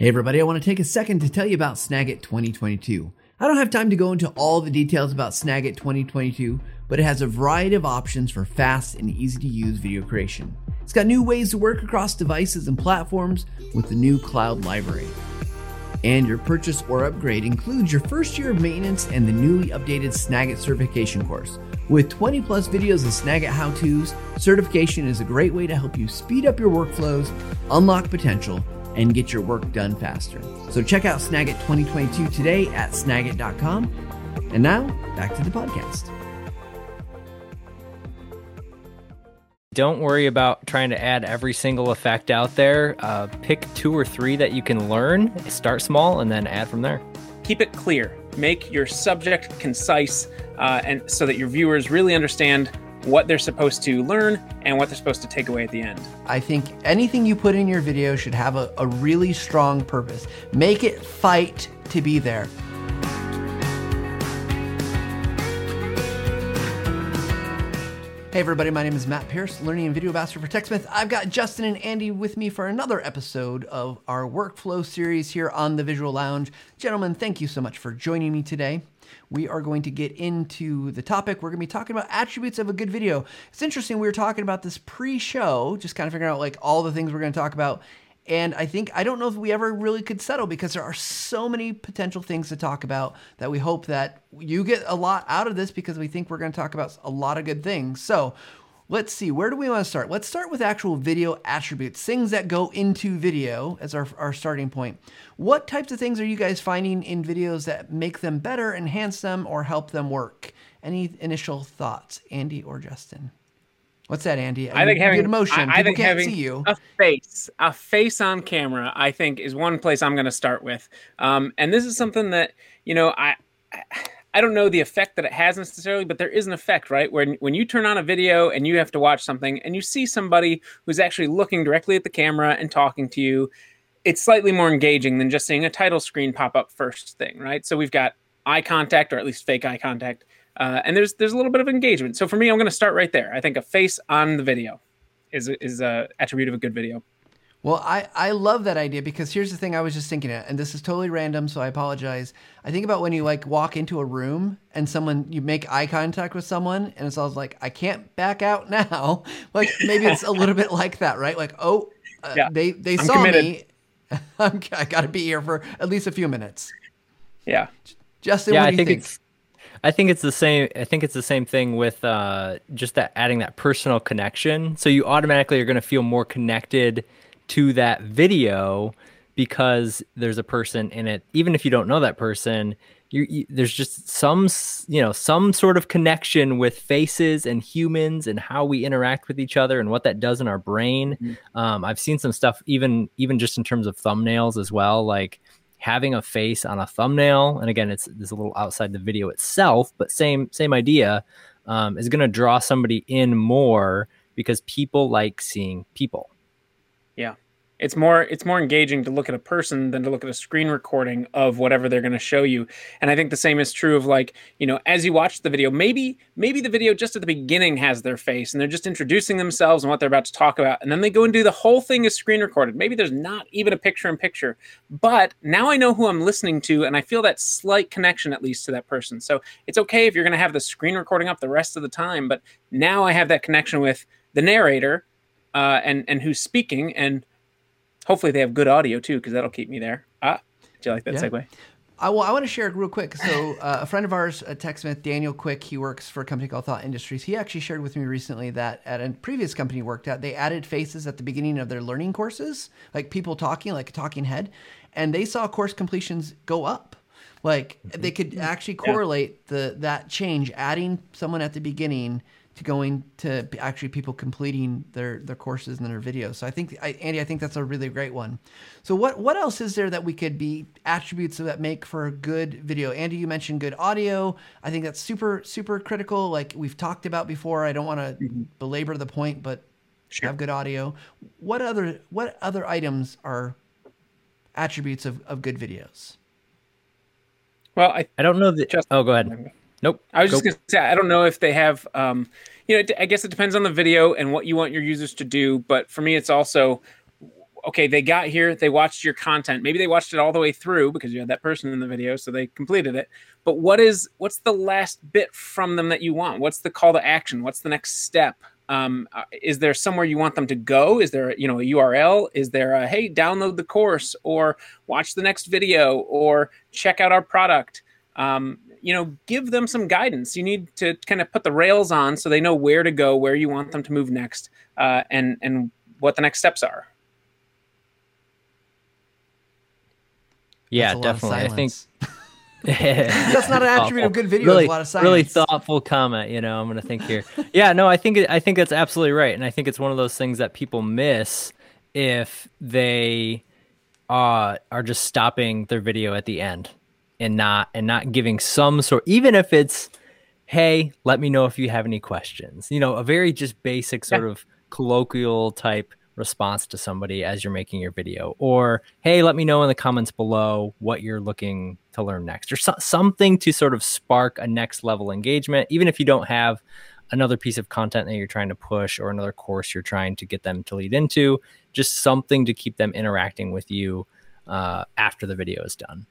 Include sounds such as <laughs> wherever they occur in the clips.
Hey everybody, I want to take a second to tell you about Snagit 2022. I don't have time to go into all the details about Snagit 2022, but it has a variety of options for fast and easy to use video creation. It's got new ways to work across devices and platforms with the new cloud library. And your purchase or upgrade includes your first year of maintenance and the newly updated Snagit certification course. With 20 plus videos of Snagit how to's, certification is a great way to help you speed up your workflows, unlock potential, and get your work done faster. So check out Snagit 2022 today at snagit.com. And now, back to the podcast. Don't worry about trying to add every single effect out there. Uh, pick two or three that you can learn, start small, and then add from there. Keep it clear. Make your subject concise, uh, and so that your viewers really understand what they're supposed to learn and what they're supposed to take away at the end. I think anything you put in your video should have a, a really strong purpose. Make it fight to be there. Hey everybody, my name is Matt Pierce, Learning and Video Master for TechSmith. I've got Justin and Andy with me for another episode of our workflow series here on the Visual Lounge. Gentlemen, thank you so much for joining me today. We are going to get into the topic. We're going to be talking about attributes of a good video. It's interesting, we were talking about this pre-show, just kind of figuring out like all the things we're going to talk about. And I think, I don't know if we ever really could settle because there are so many potential things to talk about that we hope that you get a lot out of this because we think we're going to talk about a lot of good things. So let's see, where do we want to start? Let's start with actual video attributes, things that go into video as our, our starting point. What types of things are you guys finding in videos that make them better, enhance them, or help them work? Any initial thoughts, Andy or Justin? What's that, Andy? I think having emotion. I, I think can't having see you. a face, a face on camera, I think is one place I'm going to start with. Um, and this is something that you know I. I don't know the effect that it has necessarily, but there is an effect, right? When when you turn on a video and you have to watch something and you see somebody who's actually looking directly at the camera and talking to you, it's slightly more engaging than just seeing a title screen pop up first thing, right? So we've got eye contact or at least fake eye contact uh, and there's there's a little bit of engagement. So for me, I'm going to start right there. I think a face on the video is is a attribute of a good video. Well, I, I love that idea because here's the thing I was just thinking of, and this is totally random, so I apologize. I think about when you like walk into a room and someone you make eye contact with someone, and it's always like I can't back out <laughs> now. Like maybe it's a little bit like that, right? Like oh, uh, yeah. they they I'm saw committed. me. <laughs> I'm, I got to be here for at least a few minutes. Yeah, Justin, yeah, what I you think, think? it's. I think it's the same. I think it's the same thing with uh, just that adding that personal connection. So you automatically are going to feel more connected to that video because there's a person in it. Even if you don't know that person, you, you, there's just some you know some sort of connection with faces and humans and how we interact with each other and what that does in our brain. Mm-hmm. Um, I've seen some stuff even even just in terms of thumbnails as well, like having a face on a thumbnail and again it's, it's a little outside the video itself but same same idea um, is going to draw somebody in more because people like seeing people yeah. It's more it's more engaging to look at a person than to look at a screen recording of whatever they're going to show you. And i think the same is true of like you know as you watch the video maybe maybe the video just at the beginning has their face and they're just introducing themselves and what they're about to talk about and then they go and do the whole thing is screen recorded. Maybe there's not even a picture in picture but now i know who i'm listening to and i feel that slight connection at least to that person. So it's okay if you're going to have the screen recording up the rest of the time but now i have that connection with the narrator uh, and and who's speaking and hopefully they have good audio too because that'll keep me there ah do you like that yeah. segue I, well, I want to share real quick. So, uh, a friend of ours at TechSmith, Daniel Quick, he works for a company called Thought Industries. He actually shared with me recently that at a previous company he worked at, they added faces at the beginning of their learning courses, like people talking, like a talking head, and they saw course completions go up. Like mm-hmm. they could actually correlate yeah. the that change, adding someone at the beginning to going to actually people completing their their courses and their videos. So I think I, Andy, I think that's a really great one. So what what else is there that we could be attributes that make for a good video? Andy, you mentioned good audio. I think that's super super critical. Like we've talked about before. I don't want to mm-hmm. belabor the point, but sure. have good audio. What other what other items are attributes of, of good videos? Well, I I don't know that. Just, oh, go ahead. Nope. I was just going to say, I don't know if they have, um, you know, I guess it depends on the video and what you want your users to do. But for me, it's also okay, they got here, they watched your content. Maybe they watched it all the way through because you had that person in the video, so they completed it. But what is what's the last bit from them that you want? What's the call to action? What's the next step? Um, uh, is there somewhere you want them to go? Is there you know a URL? Is there a hey download the course or watch the next video or check out our product? Um, you know, give them some guidance. You need to kind of put the rails on so they know where to go, where you want them to move next, uh, and and what the next steps are. Yeah, definitely. I think <laughs> that's not an attribute of good video. Really, a lot of science. really thoughtful comment. You know, I'm gonna think here. yeah, no, I think I think that's absolutely right, and I think it's one of those things that people miss if they uh, are just stopping their video at the end and not and not giving some sort, even if it's, hey, let me know if you have any questions. You know, a very just basic sort yeah. of colloquial type response to somebody as you're making your video or hey let me know in the comments below what you're looking to learn next or so- something to sort of spark a next level engagement even if you don't have another piece of content that you're trying to push or another course you're trying to get them to lead into just something to keep them interacting with you uh, after the video is done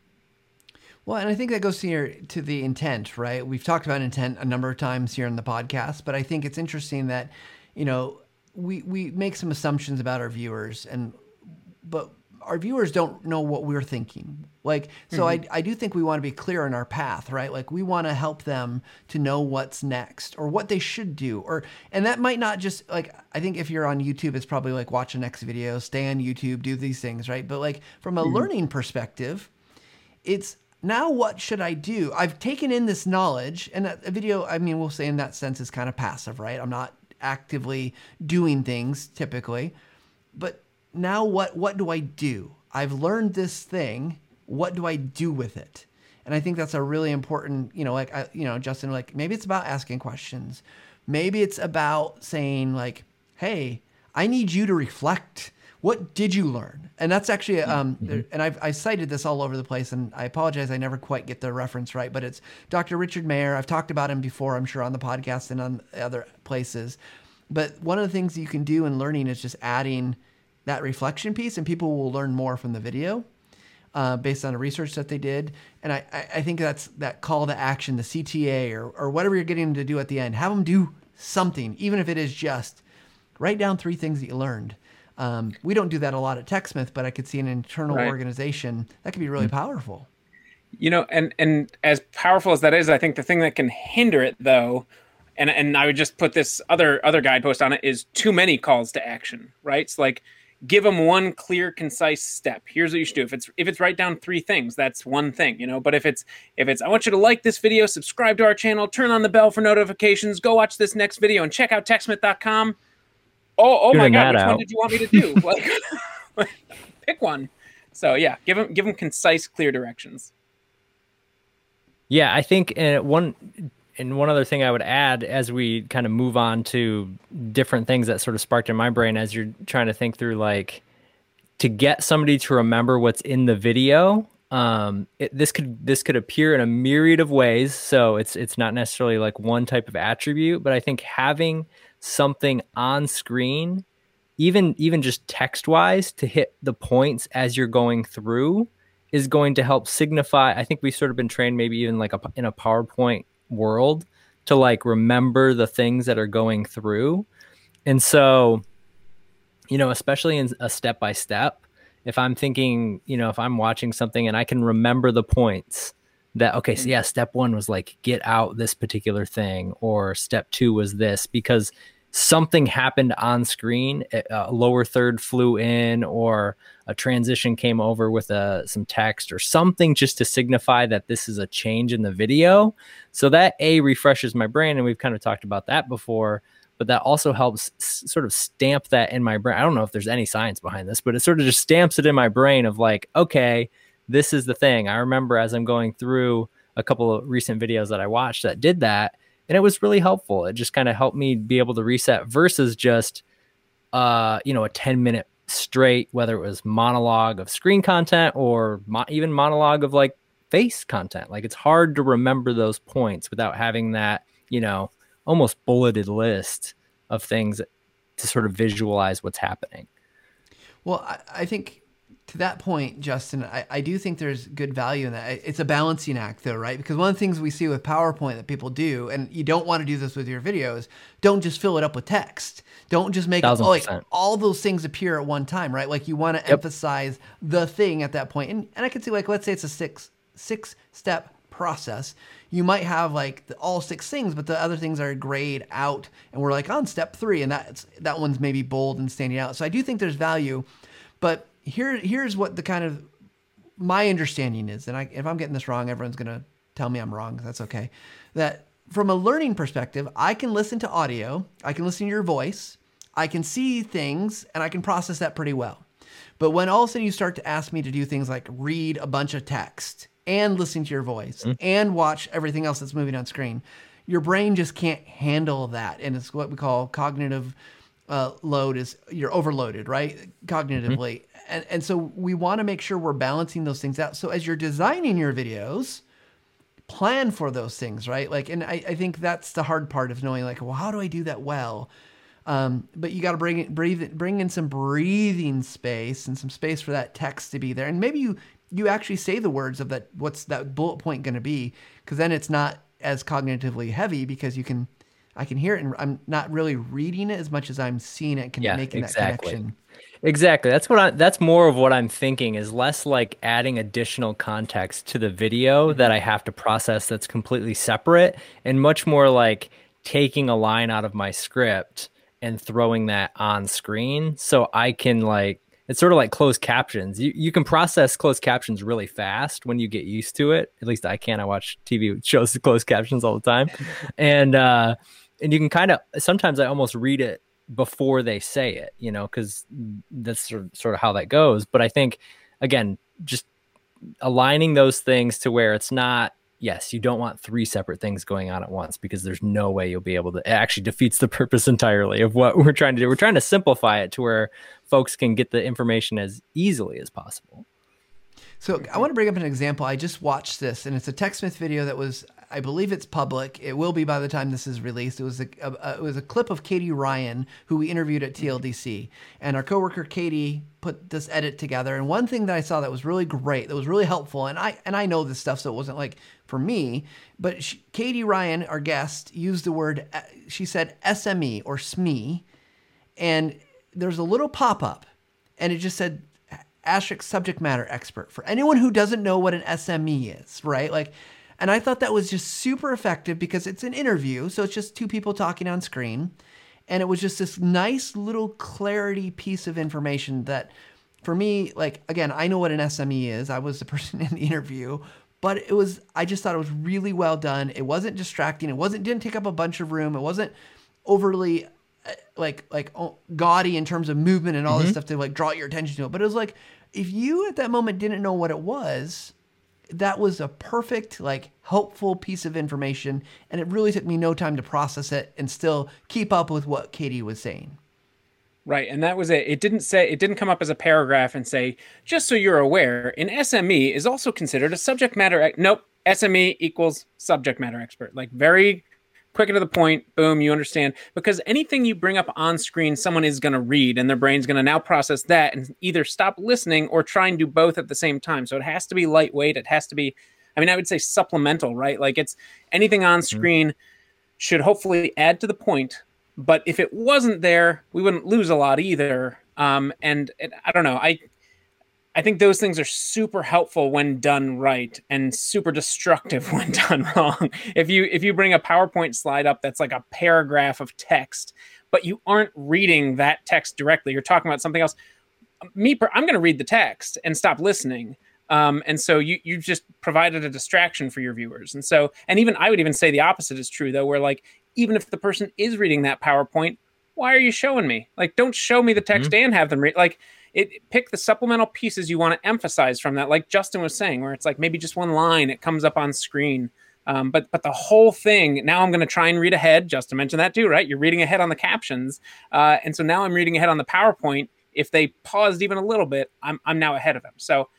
well, and I think that goes to your to the intent, right? We've talked about intent a number of times here in the podcast, but I think it's interesting that, you know, we we make some assumptions about our viewers and but our viewers don't know what we're thinking like so mm-hmm. I, I do think we want to be clear in our path right like we want to help them to know what's next or what they should do or and that might not just like i think if you're on youtube it's probably like watch the next video stay on youtube do these things right but like from a mm-hmm. learning perspective it's now what should I do? I've taken in this knowledge, and a, video, I mean, we'll say in that sense is kind of passive, right? I'm not actively doing things typically. But now what what do I do? I've learned this thing. What do I do with it? And I think that's a really important, you know, like I, you know, Justin, like maybe it's about asking questions. Maybe it's about saying like, "Hey, I need you to reflect what did you learn? And that's actually, um, mm-hmm. and I've I cited this all over the place, and I apologize, I never quite get the reference right, but it's Dr. Richard Mayer. I've talked about him before, I'm sure, on the podcast and on other places. But one of the things you can do in learning is just adding that reflection piece, and people will learn more from the video. Uh, based on the research that they did. And I, I think that's that call to action, the CTA or, or whatever you're getting them to do at the end. Have them do something, even if it is just write down three things that you learned. Um, we don't do that a lot at TechSmith, but I could see an internal right. organization that could be really mm-hmm. powerful. You know, and and as powerful as that is, I think the thing that can hinder it, though, and and I would just put this other other guide post on it is too many calls to action, right? It's like give them one clear concise step here's what you should do if it's if it's write down three things that's one thing you know but if it's if it's i want you to like this video subscribe to our channel turn on the bell for notifications go watch this next video and check out techsmith.com oh, oh my god, which out. one did you want me to do? <laughs> like, <laughs> pick one. So yeah, give them give them concise, clear directions. Yeah, I think uh, one and one other thing I would add as we kind of move on to different things that sort of sparked in my brain as you're trying to think through like to get somebody to remember what's in the video um it, this could this could appear in a myriad of ways so it's it's not necessarily like one type of attribute but i think having something on screen, even even just text wise, to hit the points as you're going through is going to help signify. I think we've sort of been trained, maybe even like a, in a PowerPoint world, to like remember the things that are going through. And so, you know, especially in a step by step, if I'm thinking, you know, if I'm watching something and I can remember the points that okay so mm. yeah step one was like get out this particular thing or step two was this because something happened on screen a lower third flew in or a transition came over with a, uh, some text or something just to signify that this is a change in the video so that a refreshes my brain and we've kind of talked about that before but that also helps s- sort of stamp that in my brain i don't know if there's any science behind this but it sort of just stamps it in my brain of like okay this is the thing. I remember as I'm going through a couple of recent videos that I watched that did that, and it was really helpful. It just kind of helped me be able to reset versus just uh, you know, a 10 minute straight, whether it was monologue of screen content or mo- even monologue of like face content. Like it's hard to remember those points without having that, you know, almost bulleted list of things to sort of visualize what's happening. Well, I, I think to that point, Justin, I, I do think there's good value in that. It's a balancing act, though, right? Because one of the things we see with PowerPoint that people do, and you don't want to do this with your videos, don't just fill it up with text. Don't just make it, like all those things appear at one time, right? Like you want to yep. emphasize the thing at that point. And, and I can see, like, let's say it's a six six step process. You might have like the, all six things, but the other things are grayed out, and we're like on step three, and that's that one's maybe bold and standing out. So I do think there's value, but here here's what the kind of my understanding is, and I, if I'm getting this wrong, everyone's gonna tell me I'm wrong. That's okay. That from a learning perspective, I can listen to audio, I can listen to your voice, I can see things and I can process that pretty well. But when all of a sudden you start to ask me to do things like read a bunch of text and listen to your voice mm-hmm. and watch everything else that's moving on screen, your brain just can't handle that. And it's what we call cognitive uh, load is you're overloaded, right? Cognitively. Mm-hmm. And, and so we want to make sure we're balancing those things out. So as you're designing your videos, plan for those things, right? Like, and I, I think that's the hard part of knowing like, well, how do I do that well? Um, but you got to bring it, breathe, bring in some breathing space and some space for that text to be there. And maybe you you actually say the words of that. What's that bullet point going to be? Because then it's not as cognitively heavy because you can, I can hear it and I'm not really reading it as much as I'm seeing it, can yeah, making exactly. that connection. Exactly. That's what I that's more of what I'm thinking is less like adding additional context to the video that I have to process that's completely separate and much more like taking a line out of my script and throwing that on screen so I can like it's sort of like closed captions. You you can process closed captions really fast when you get used to it. At least I can. I watch TV shows with closed captions all the time. <laughs> and uh and you can kind of sometimes I almost read it before they say it, you know, because that's sort of, how that goes. But I think again, just aligning those things to where it's not yes, you don't want three separate things going on at once because there's no way you'll be able to. It actually defeats the <laughs> purpose entirely of what we're trying to do. We're trying to simplify it to where folks can get the information as easily as possible. So I want to bring up an example. I just watched this, and it's a TechSmith video that was, I believe it's public. It will be by the time this is released. It was a, a, it was a clip of Katie Ryan, who we interviewed at mm-hmm. TLDC, and our coworker Katie put this edit together. And one thing that I saw that was really great, that was really helpful, and I and I know this stuff, so it wasn't like for me, but she, Katie Ryan, our guest, used the word. Uh, she said SME or SME, and there's a little pop up, and it just said asterisk subject matter expert for anyone who doesn't know what an SME is, right? Like, and I thought that was just super effective because it's an interview, so it's just two people talking on screen, and it was just this nice little clarity piece of information that, for me, like again, I know what an SME is. I was the <laughs> person in the interview, but it was I just thought it was really well done. It wasn't distracting. It wasn't didn't take up a bunch of room. It wasn't overly uh, like like oh, gaudy in terms of movement and all mm-hmm. this stuff to like draw your attention to it. But it was like if you at that moment didn't know what it was, that was a perfect, like, helpful piece of information. And it really took me no time to process it and still keep up with what Katie was saying. Right, and that was it. It didn't say it didn't come up as a paragraph and say, just so you're aware, an SME is also considered a subject matter. Nope, SME equals subject matter expert. Like very quick and to the point, boom, you understand. Because anything you bring up on screen, someone is going to read and their brain's going to now process that and either stop listening or try and do both at the same time. So it has to be lightweight. It has to be, I mean, I would say supplemental, right? Like it's anything on mm-hmm. screen should hopefully add to the point. But if it wasn't there, we wouldn't lose a lot either. Um, and, and I don't know. I I think those things are super helpful when done right and super destructive <laughs> when done wrong. If you if you bring a PowerPoint slide up that's like a paragraph of text, but you aren't reading that text directly, you're talking about something else. Me, I'm going to read the text and stop listening. Um, and so you you just provided a distraction for your viewers. And so, and even I would even say the opposite is true though, where like even if the person is reading that PowerPoint, why are you showing me? Like, don't show me the text mm-hmm. and have them read. Like, it pick the supplemental pieces you want to emphasize from that, like Justin was saying, where it's like maybe just one line it comes up on screen. Um, but but the whole thing now I'm going to try and read ahead. Justin mentioned that too, right? You're reading ahead on the captions, uh, and so now I'm reading ahead on the PowerPoint. If they paused even a little bit, I'm I'm now ahead of them. So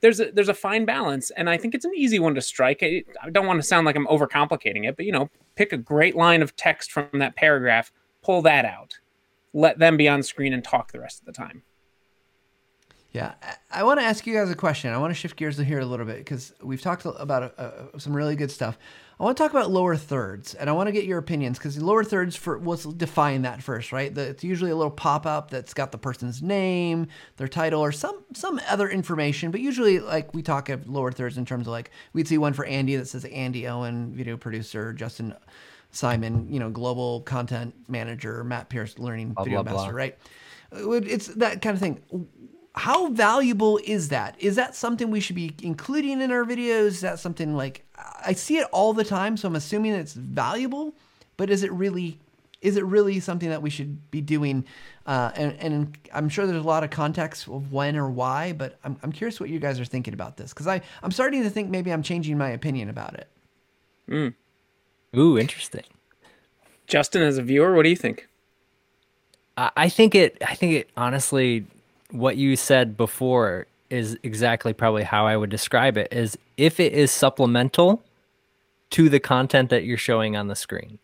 there's a there's a fine balance, and I think it's an easy one to strike. I, I don't want to sound like I'm overcomplicating it, but you know, pick a great line of text from that paragraph, pull that out, let them be on screen and talk the rest of the time. Yeah, I, I want to ask you guys a question. I want to shift gears here a little bit because we've talked about uh, some really good stuff. I want to talk about lower thirds, and I want to get your opinions because lower thirds for let's define that first, right? The, it's usually a little pop up that's got the person's name, their title, or some some other information. But usually, like we talk of lower thirds in terms of like we'd see one for Andy that says Andy Owen, video producer, Justin Simon, you know, global content manager, Matt Pierce, learning blah, video blah, master, blah. right? It's that kind of thing how valuable is that? Is that something we should be including in our videos? Is that something like I see it all the time, so I'm assuming it's valuable, but is it really is it really something that we should be doing? Uh, and, and I'm sure there's a lot of context of when or why, but I'm, I'm curious what you guys are thinking about this because I I'm starting to think maybe I'm changing my opinion about it. Mm. Ooh, interesting. Justin, as a viewer, what do you think? I think it. I think it honestly what you said before is exactly probably how I would describe it is if it is supplemental to the content that you're showing on the screen.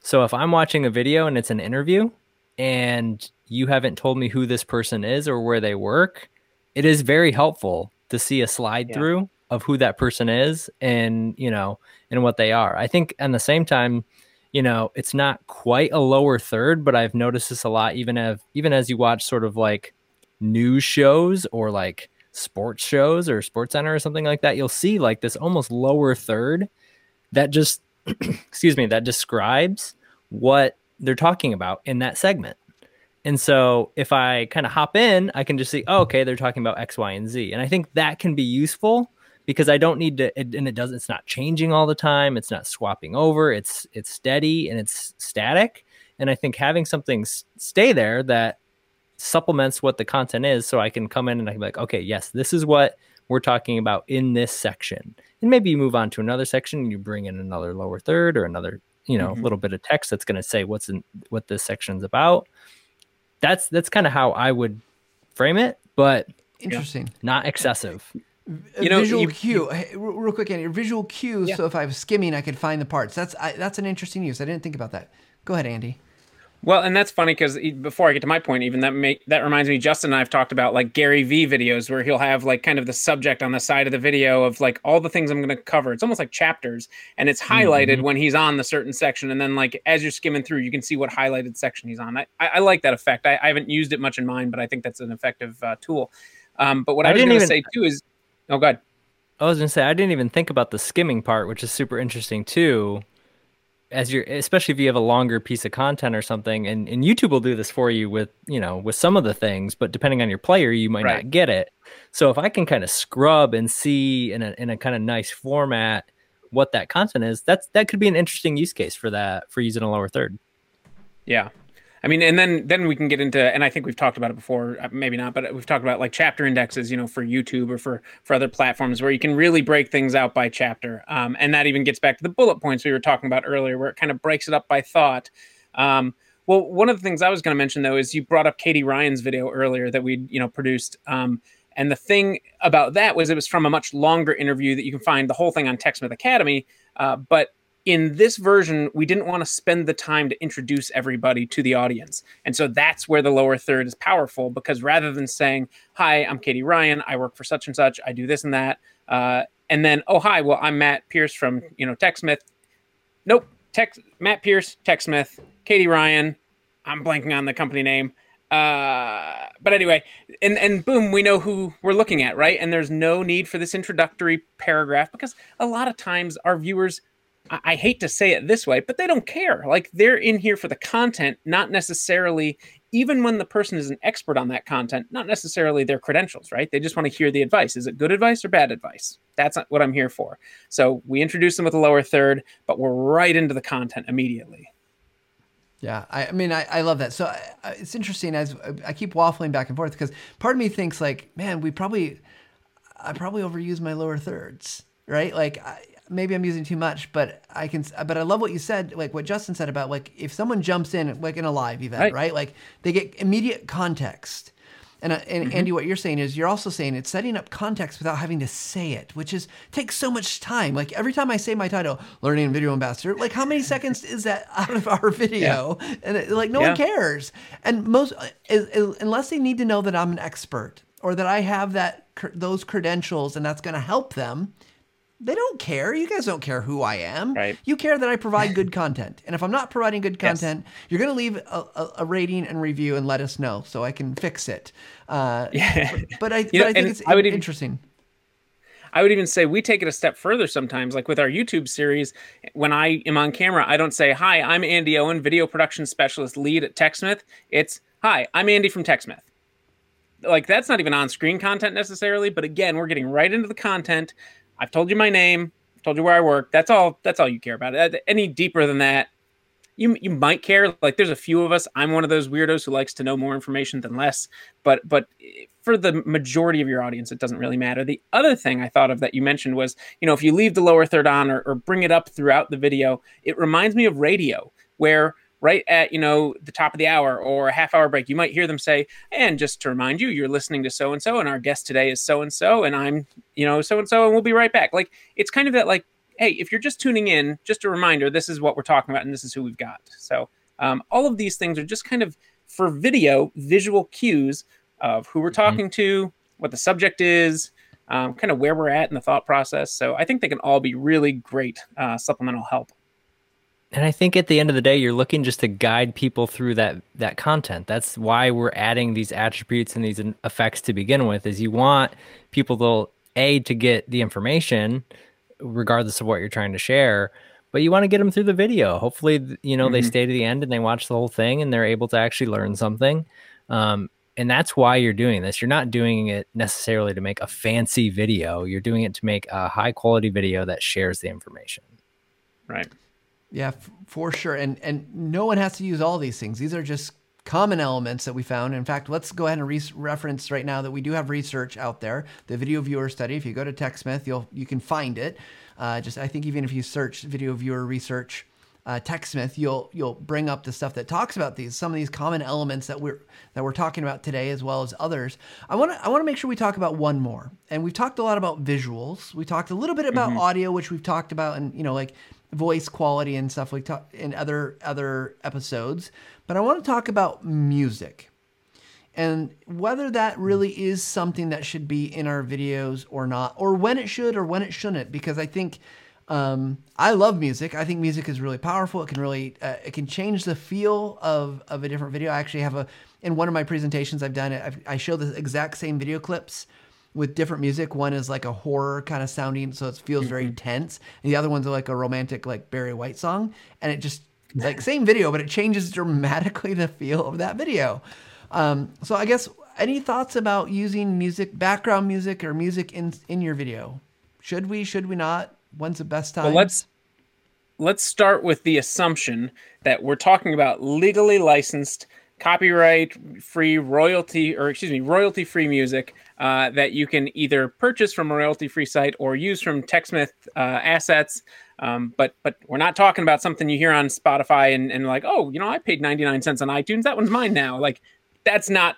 So if I'm watching a video and it's an interview and you haven't told me who this person is or where they work, it is very helpful to see a slide yeah. through of who that person is and, you know, and what they are. I think at the same time, you know, it's not quite a lower third, but I've noticed this a lot even as even as you watch sort of like news shows or like sports shows or sports center or something like that you'll see like this almost lower third that just <clears throat> excuse me that describes what they're talking about in that segment. And so if i kind of hop in i can just see oh, okay they're talking about x y and z. And i think that can be useful because i don't need to and it doesn't it's not changing all the time it's not swapping over it's it's steady and it's static. And i think having something stay there that supplements what the content is so I can come in and I can be like, okay, yes, this is what we're talking about in this section. And maybe you move on to another section and you bring in another lower third or another, you know, mm-hmm. little bit of text that's going to say what's in what this section's about. That's that's kind of how I would frame it, but interesting. Not excessive. You know, visual you, cue. You, hey, real quick, Andy. Visual cue. Yeah. So if I was skimming, I could find the parts. That's I, that's an interesting use. I didn't think about that. Go ahead, Andy. Well, and that's funny because before I get to my point, even that make that reminds me. Justin and I've talked about like Gary V videos where he'll have like kind of the subject on the side of the video of like all the things I'm going to cover. It's almost like chapters, and it's highlighted mm-hmm. when he's on the certain section, and then like as you're skimming through, you can see what highlighted section he's on. I, I like that effect. I, I, haven't used it much in mine, but I think that's an effective uh, tool. Um, but what I, I was going to say too is, oh, god. I was going to say I didn't even think about the skimming part, which is super interesting too as you're especially if you have a longer piece of content or something and, and youtube will do this for you with you know with some of the things but depending on your player you might right. not get it. So if i can kind of scrub and see in a, in a kind of nice format what that content is that's that could be an interesting use case for that for using a lower third. Yeah I mean, and then then we can get into, and I think we've talked about it before, uh, maybe not, but we've talked about like chapter indexes, you know, for YouTube or for for other platforms where you can really break things out by chapter, um, and that even gets back to the bullet points we were talking about earlier, where it kind of breaks it up by thought. Um, well, one of the things I was going to mention though is you brought up Katie Ryan's video earlier that we you know produced. Um, and the thing about that was it was from a much longer interview that you can find the whole thing on TechSmith Academy. Uh, but in this version, we didn't want to spend the time to introduce everybody to the audience. And so that's where the lower third is powerful because rather than saying, Hi, I'm Katie Ryan, I work for such and such, I do this and that, uh, and then, Oh, hi, well, I'm Matt Pierce from, you know, TechSmith. Nope, Tech, Matt Pierce, TechSmith, Katie Ryan, I'm blanking on the company name. Uh, but anyway, and and boom, we know who we're looking at, right? And there's no need for this introductory paragraph because a lot of times our viewers I hate to say it this way, but they don't care. Like they're in here for the content, not necessarily, even when the person is an expert on that content, not necessarily their credentials, right? They just want to hear the advice. Is it good advice or bad advice? That's what I'm here for. So we introduce them with a lower third, but we're right into the content immediately. Yeah, I, I mean, I, I love that. So I, it's interesting as uh, I keep waffling back and forth because part of me thinks like, man, we probably, I probably overuse my lower thirds, right? Like, I, maybe I'm using too much, but I can. But I love what you said, like what Justin said about like if someone jumps in, like in a live event, right? right? Like they get immediate context. And, uh, and mm-hmm. Andy, what you're saying is you're also saying it's setting up context without having to say it, which is takes so much time. Like every time I say my title, learning and video ambassador, like how many seconds <laughs> is that out of our video? Yeah. And it, like no yeah. one cares. And most, uh, unless they need to know that I'm an expert, or that I have that those credentials and that's going to help them, they don't care. You guys don't care who I am. Right. You care that I provide good <laughs> content. And if I'm not providing good content, yes. you're going to leave a, a, a, rating and review and let us know so I can fix it. Uh, yeah. But, but I, <laughs> but know, I think it's I would interesting. I would even say we take it a step further sometimes. Like with our YouTube series, when I am on camera, I don't say, Hi, I'm Andy Owen, video production specialist lead at TechSmith. It's, Hi, I'm Andy from TechSmith. Like that's not even on screen content necessarily, but again, we're getting right into the content. I've told you my name, told you where I work. That's all. That's all you care about. Any deeper than that, you you might care. Like there's a few of us. I'm one of those weirdos who likes to know more information than less. But but for the majority of your audience, it doesn't really matter. The other thing I thought of that you mentioned was, you know, if you leave the lower third on or, or bring it up throughout the video, it reminds me of radio, where right at you know the top of the hour or a half hour break you might hear them say and just to remind you you're listening to so and so and our guest today is so and so and i'm you know so and so and we'll be right back like it's kind of that like hey, if you're just tuning in, just a reminder, this is what we're talking about and this is who we've got. So um, all of these things are just kind of for video, visual cues of who we're mm-hmm. talking mm-hmm. to, what the subject is, um, kind of where we're at in the thought process. So I think they can all be really great uh, supplemental help. And I think at the end of the day, you're looking just to guide people through that that content. That's why we're adding these attributes and these effects to begin with. Is you want people to a to get the information, regardless of what you're trying to share but you want to get them through the video hopefully you know mm-hmm. they stay to the end and they watch the whole thing and they're able to actually learn something um, and that's why you're doing this you're not doing it necessarily to make a fancy video you're doing it to make a high quality video that shares the information right yeah f- for sure and and no one has to use all these things these are just common elements that we found. In fact, let's go ahead and re- reference right now that we do have research out there. The video viewer study. If you go to TechSmith, you'll you can find it. Uh, just I think even if you search video viewer research, uh, TechSmith, you'll you'll bring up the stuff that talks about these some of these common elements that we're that we're talking about today as well as others. I want to I want to make sure we talk about one more. And we've talked a lot about visuals. We talked a little bit about mm-hmm. audio, which we've talked about, and you know like voice quality and stuff like talk in other other episodes. But I want to talk about music and whether that really is something that should be in our videos or not, or when it should or when it shouldn't. Because I think um, I love music. I think music is really powerful. It can really uh, it can change the feel of of a different video. I actually have a in one of my presentations I've done it. I've, I show the exact same video clips with different music. One is like a horror kind of sounding, so it feels very mm-hmm. tense, and the other one's like a romantic like Barry White song, and it just like same video, but it changes dramatically the feel of that video. Um, so I guess any thoughts about using music, background music, or music in in your video? Should we? Should we not? When's the best time? Well, let's let's start with the assumption that we're talking about legally licensed, copyright free, royalty or excuse me, royalty free music uh, that you can either purchase from a royalty free site or use from TechSmith uh, assets. Um, but but we're not talking about something you hear on Spotify and, and like, oh, you know, I paid 99 cents on iTunes. That one's mine now. Like that's not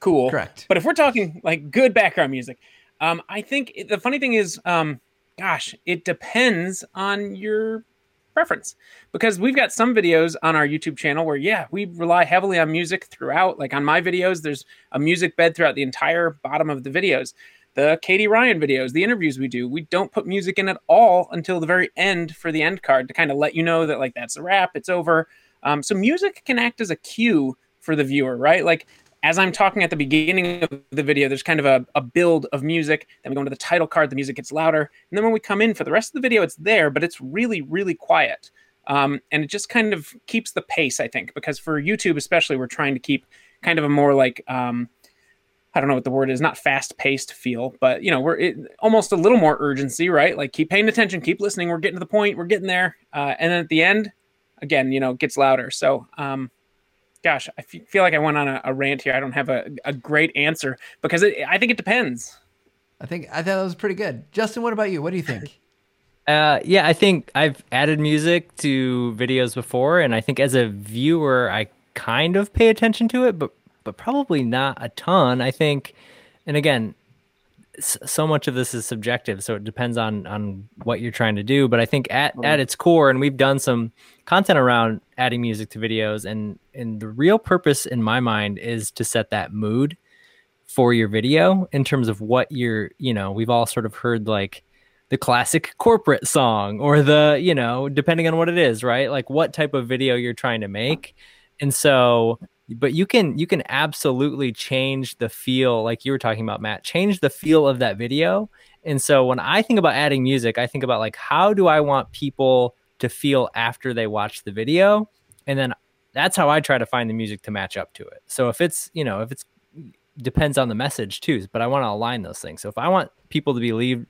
cool. Correct. But if we're talking like good background music, um, I think the funny thing is, um, gosh, it depends on your preference because we've got some videos on our YouTube channel where yeah, we rely heavily on music throughout. Like on my videos, there's a music bed throughout the entire bottom of the videos the Katie Ryan videos, the interviews we do, we don't put music in at all until the very end for the end card to kind of let you know that like that's a wrap, it's over. Um, so music can act as a cue for the viewer, right? Like as I'm talking at the beginning of the video, there's kind of a, a build of music. Then we go into the title card, the music gets louder, and then when we come in for the rest of the video, it's there, but it's really, really quiet. Um, and it just kind of keeps the pace, I think, because for YouTube especially, we're trying to keep kind of a more like um, I don't know what the word is, not fast paced feel, but you know, we're it, almost a little more urgency, right? Like keep paying attention, keep listening. We're getting to the point, we're getting there. Uh, and then at the end, again, you know, it gets louder. So, um, gosh, I f- feel like I went on a, a, rant here. I don't have a, a great answer because it, I think it depends. I think I thought that was pretty good. Justin, what about you? What do you think? <laughs> Uh, yeah, I think I've added music to videos before, and I think as a viewer, I kind of pay attention to it, but but probably not a ton. I think, and again, so much of this is subjective, so it depends on on what you're trying to do. But I think at at its core, and we've done some content around adding music to videos, and and the real purpose in my mind is to set that mood for your video in terms of what you're, you know, we've all sort of heard like the classic corporate song or the, you know, depending on what it is, right? Like what type of video you're trying to make. And so, but you can you can absolutely change the feel like you were talking about Matt, change the feel of that video. And so when I think about adding music, I think about like how do I want people to feel after they watch the video? And then that's how I try to find the music to match up to it. So if it's, you know, if it's depends on the message too, but I want to align those things. So if I want people to be leave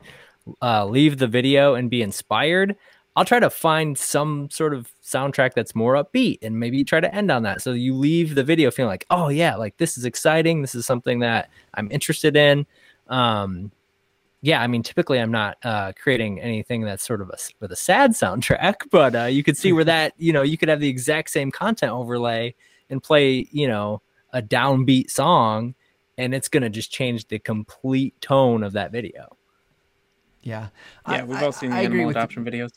uh, leave the video and be inspired, I'll try to find some sort of soundtrack that's more upbeat and maybe try to end on that. So you leave the video feeling like, oh yeah, like this is exciting. This is something that I'm interested in. Um, yeah, I mean, typically I'm not uh, creating anything that's sort of a, with a sad <laughs> soundtrack, but uh, you could see where that, you know, you could have the exact same content overlay and play, you know, a downbeat song and it's going to just change the complete tone of that video. Yeah. Yeah, we've all seen the I animal adoption videos.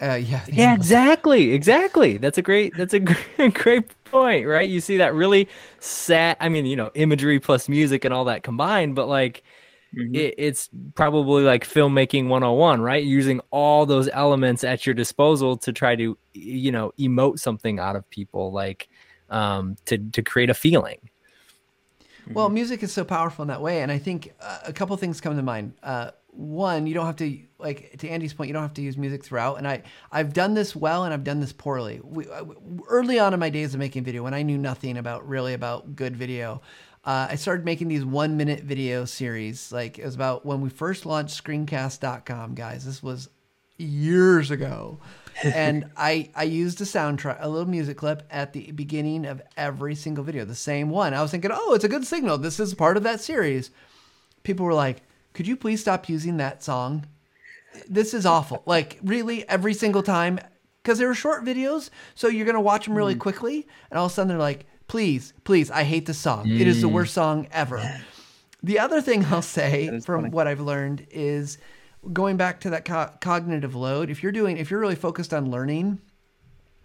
Uh, <laughs> yeah. Yeah, exactly. Exactly. That's a great, that's a <laughs> great, great point, right? You see that really sad, I mean, you know, imagery plus music and all that combined, but like, mm-hmm. it, it's probably like filmmaking 101, right? Using all those elements at your disposal to try to, you know, emote something out of people, like, um, to, to create a feeling. Well, music is so powerful in that way. And I think uh, a couple things come to mind. Uh, one, you don't have to like to Andy's point. You don't have to use music throughout. And I I've done this well, and I've done this poorly. We, early on in my days of making video, when I knew nothing about really about good video, uh, I started making these one minute video series. Like it was about when we first launched Screencast.com, guys. This was years ago. <laughs> and I I used a soundtrack, a little music clip at the beginning of every single video, the same one. I was thinking, oh, it's a good signal. This is part of that series. People were like, could you please stop using that song? This is awful. Like, really, every single time. Because they were short videos, so you're going to watch them really mm. quickly. And all of a sudden, they're like, please, please, I hate this song. Mm. It is the worst song ever. The other thing I'll <laughs> say from funny. what I've learned is going back to that co- cognitive load. If you're doing, if you're really focused on learning,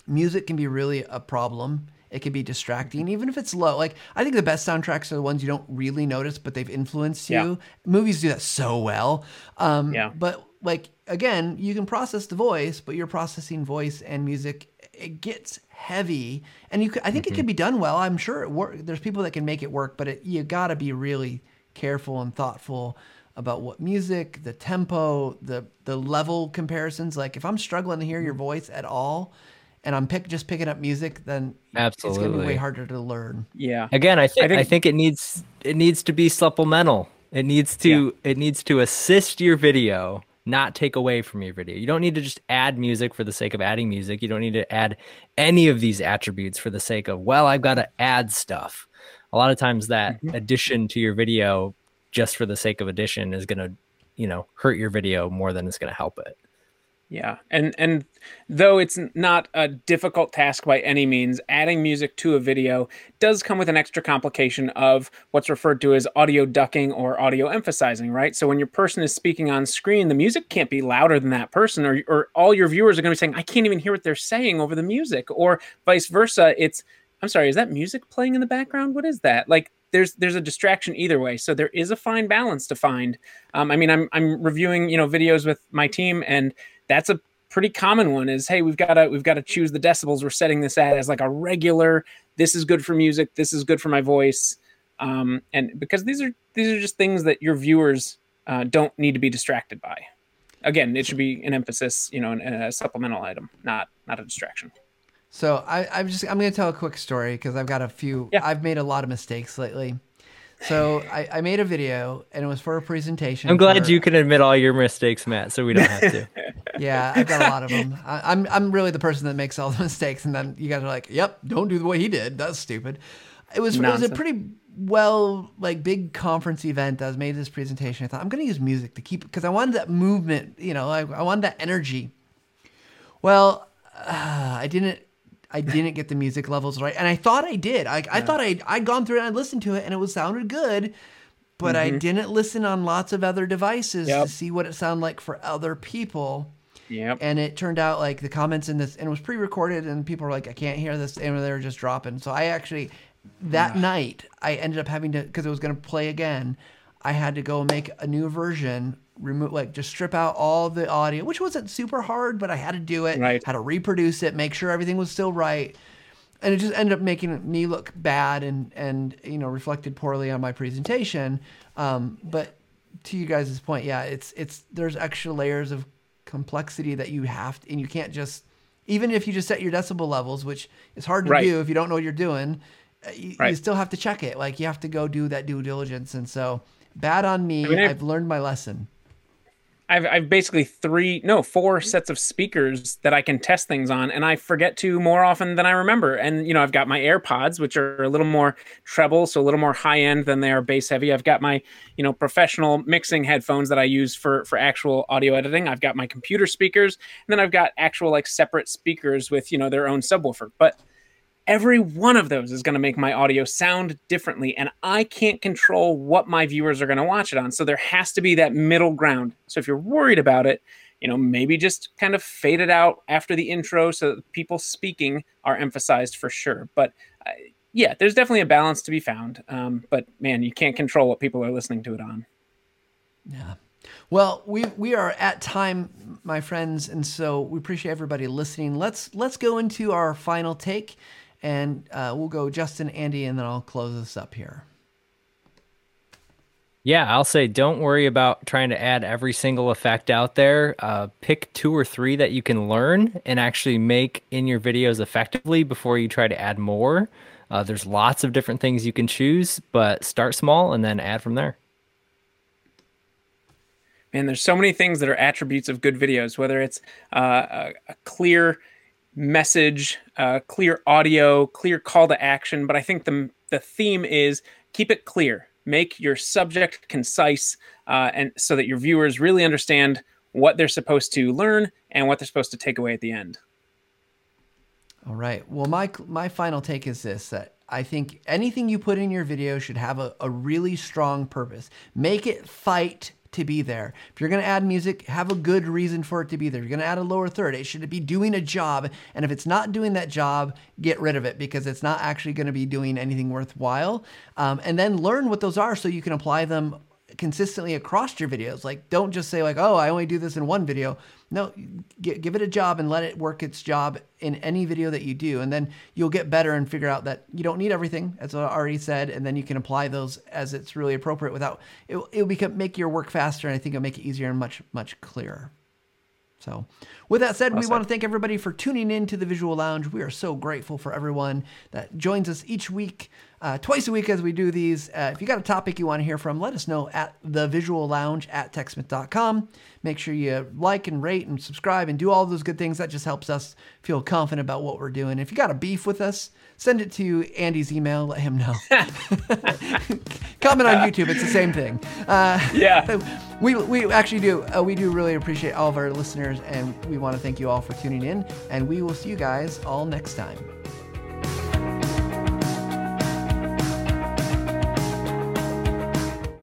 music can be really a problem it can be distracting, even if it's low. Like I think the best soundtracks are the ones you don't really notice, but they've influenced you. Yeah. Movies do that so well. Um, yeah. But like again, you can process the voice, but you're processing voice and music. It gets heavy, and you. Could, I think mm-hmm. it can be done well. I'm sure it work. There's people that can make it work, but it, you got to be really careful and thoughtful about what music, the tempo, the the level comparisons. Like if I'm struggling to hear your voice at all, and I'm pick just picking up music, then absolutely it's gonna be way harder to learn. Yeah. Again, I, th- I, think, I think it needs it needs to be supplemental. It needs to yeah. it needs to assist your video, not take away from your video. You don't need to just add music for the sake of adding music. You don't need to add any of these attributes for the sake of well, I've got to add stuff. A lot of times that mm-hmm. addition to your video just for the sake of addition is going to, you know, hurt your video more than it's going to help it. Yeah, and and though it's not a difficult task by any means, adding music to a video does come with an extra complication of what's referred to as audio ducking or audio emphasizing, right? So when your person is speaking on screen, the music can't be louder than that person, or or all your viewers are going to be saying, "I can't even hear what they're saying over the music," or vice versa. It's, "I'm sorry, is that music playing in the background? What is that?" Like there's there's a distraction either way. So there is a fine balance to find. Um, I mean, I'm I'm reviewing you know videos with my team and that's a pretty common one is hey we've got to we've got to choose the decibels we're setting this at as like a regular this is good for music this is good for my voice um, and because these are these are just things that your viewers uh, don't need to be distracted by again it should be an emphasis you know a supplemental item not not a distraction so I, i'm just i'm going to tell a quick story because i've got a few yeah. i've made a lot of mistakes lately so I, I, made a video and it was for a presentation. I'm glad for, you can admit all your mistakes, Matt, so we don't have to. <laughs> yeah, I've got a lot of them. I, am I'm, I'm really the person that makes all the <laughs> mistakes, and then you guys are like, "Yep, don't do the way he did. That's stupid." It was Nonsense. it was a pretty well like big conference event. I was made this presentation. I thought I'm going to use music to keep because I wanted that movement. You know, I, I wanted that energy. Well, uh, I didn't I didn't get the music levels right, and I thought I did. I, yeah. I thought I I'd gone through it and I listened to it, and it was sounded good, but mm-hmm. I didn't listen on lots of other devices yep. to see what it sounded like for other people. Yep. And it turned out like the comments in this, and it was pre-recorded, and people were like, "I can't hear this," and they were just dropping. So I actually that night I ended up having to because it was going to play again. I had to go make a new version, remove like just strip out all the audio, which wasn't super hard, but I had to do it. Right. Had to reproduce it, make sure everything was still right. And it just ended up making me look bad and and you know reflected poorly on my presentation. Um, but to you guys' point, yeah, it's it's there's extra layers of complexity that you have to, and you can't just even if you just set your decibel levels, which is hard to Right. do if you don't know what you're doing, uh, you, you still have to check it. Like you have to go do that due diligence. And so bad on me. I mean, I've learned my lesson. I've, I've basically three, no, four mm-hmm. sets of speakers that I can test things on, and I forget to more often than I remember. And, you know, I've got my AirPods, which are a little more treble, so a little more high end than they are bass heavy. I've got my, you know, professional mixing headphones that I use for, for actual audio editing. I've got my computer speakers, and then I've got actual, like, separate speakers with, you know, their own subwoofer. But every one of those is going to make my audio sound differently and i can't control what my viewers are going to watch it on so there has to be that middle ground so if you're worried about it you know maybe just kind of fade it out after the intro so that people speaking are emphasized for sure but uh, yeah there's definitely a balance to be found um, but man you can't control what people are listening to it on Yeah. Well, we we are at time, my friends, and so we appreciate everybody listening. Let's let's go into our final take, and uh, we'll go Justin, Andy, and then I'll close this up here. Yeah, I'll say don't worry about trying to add every single effect out there. Uh, pick two or three that you can learn and actually make in your videos effectively before you try to add more. Uh, there's lots of different things you can choose, but start small and then add from there. Man, there's so many things that are attributes of good videos, whether it's uh, a, a clear message, uh, clear audio, clear call to action. But I think the the theme is keep it clear, make your subject concise, uh, and so that your viewers really understand what they're supposed to learn and what they're supposed to take away at the end. All right. Well, my my final take is this: that I think anything you put in your video should have a, a really strong purpose. Make it fight to be there. If you're going to add music, have a good reason for it to be there. If you're going to add a lower third, it should be doing a job. And if it's not doing that job, get rid of it because it's not actually going to be doing anything worthwhile. Um, and then learn what those are so you can apply them consistently across your videos. Like, don't just say like, "Oh, I only do this in one video." No, g- give it a job and let it work its job in any video that you do, and then you'll get better and figure out that you don't need everything, as I already said, and then you can apply those as it's really appropriate without it. It'll become make your work faster, and I think it'll make it easier and much much clearer. So, with that said, we said. want to thank everybody for tuning in to the Visual Lounge. We are so grateful for everyone that joins us each week, uh, twice a week as we do these. Uh, if you got a topic you want to hear from, let us know at the Visual Lounge at techsmith.com. Make sure you like and rate and subscribe and do all those good things. That just helps us feel confident about what we're doing. If you got a beef with us, send it to Andy's email. Let him know. <laughs> Comment on YouTube. It's the same thing. Uh, Yeah. <laughs> we, we actually do uh, we do really appreciate all of our listeners and we want to thank you all for tuning in and we will see you guys all next time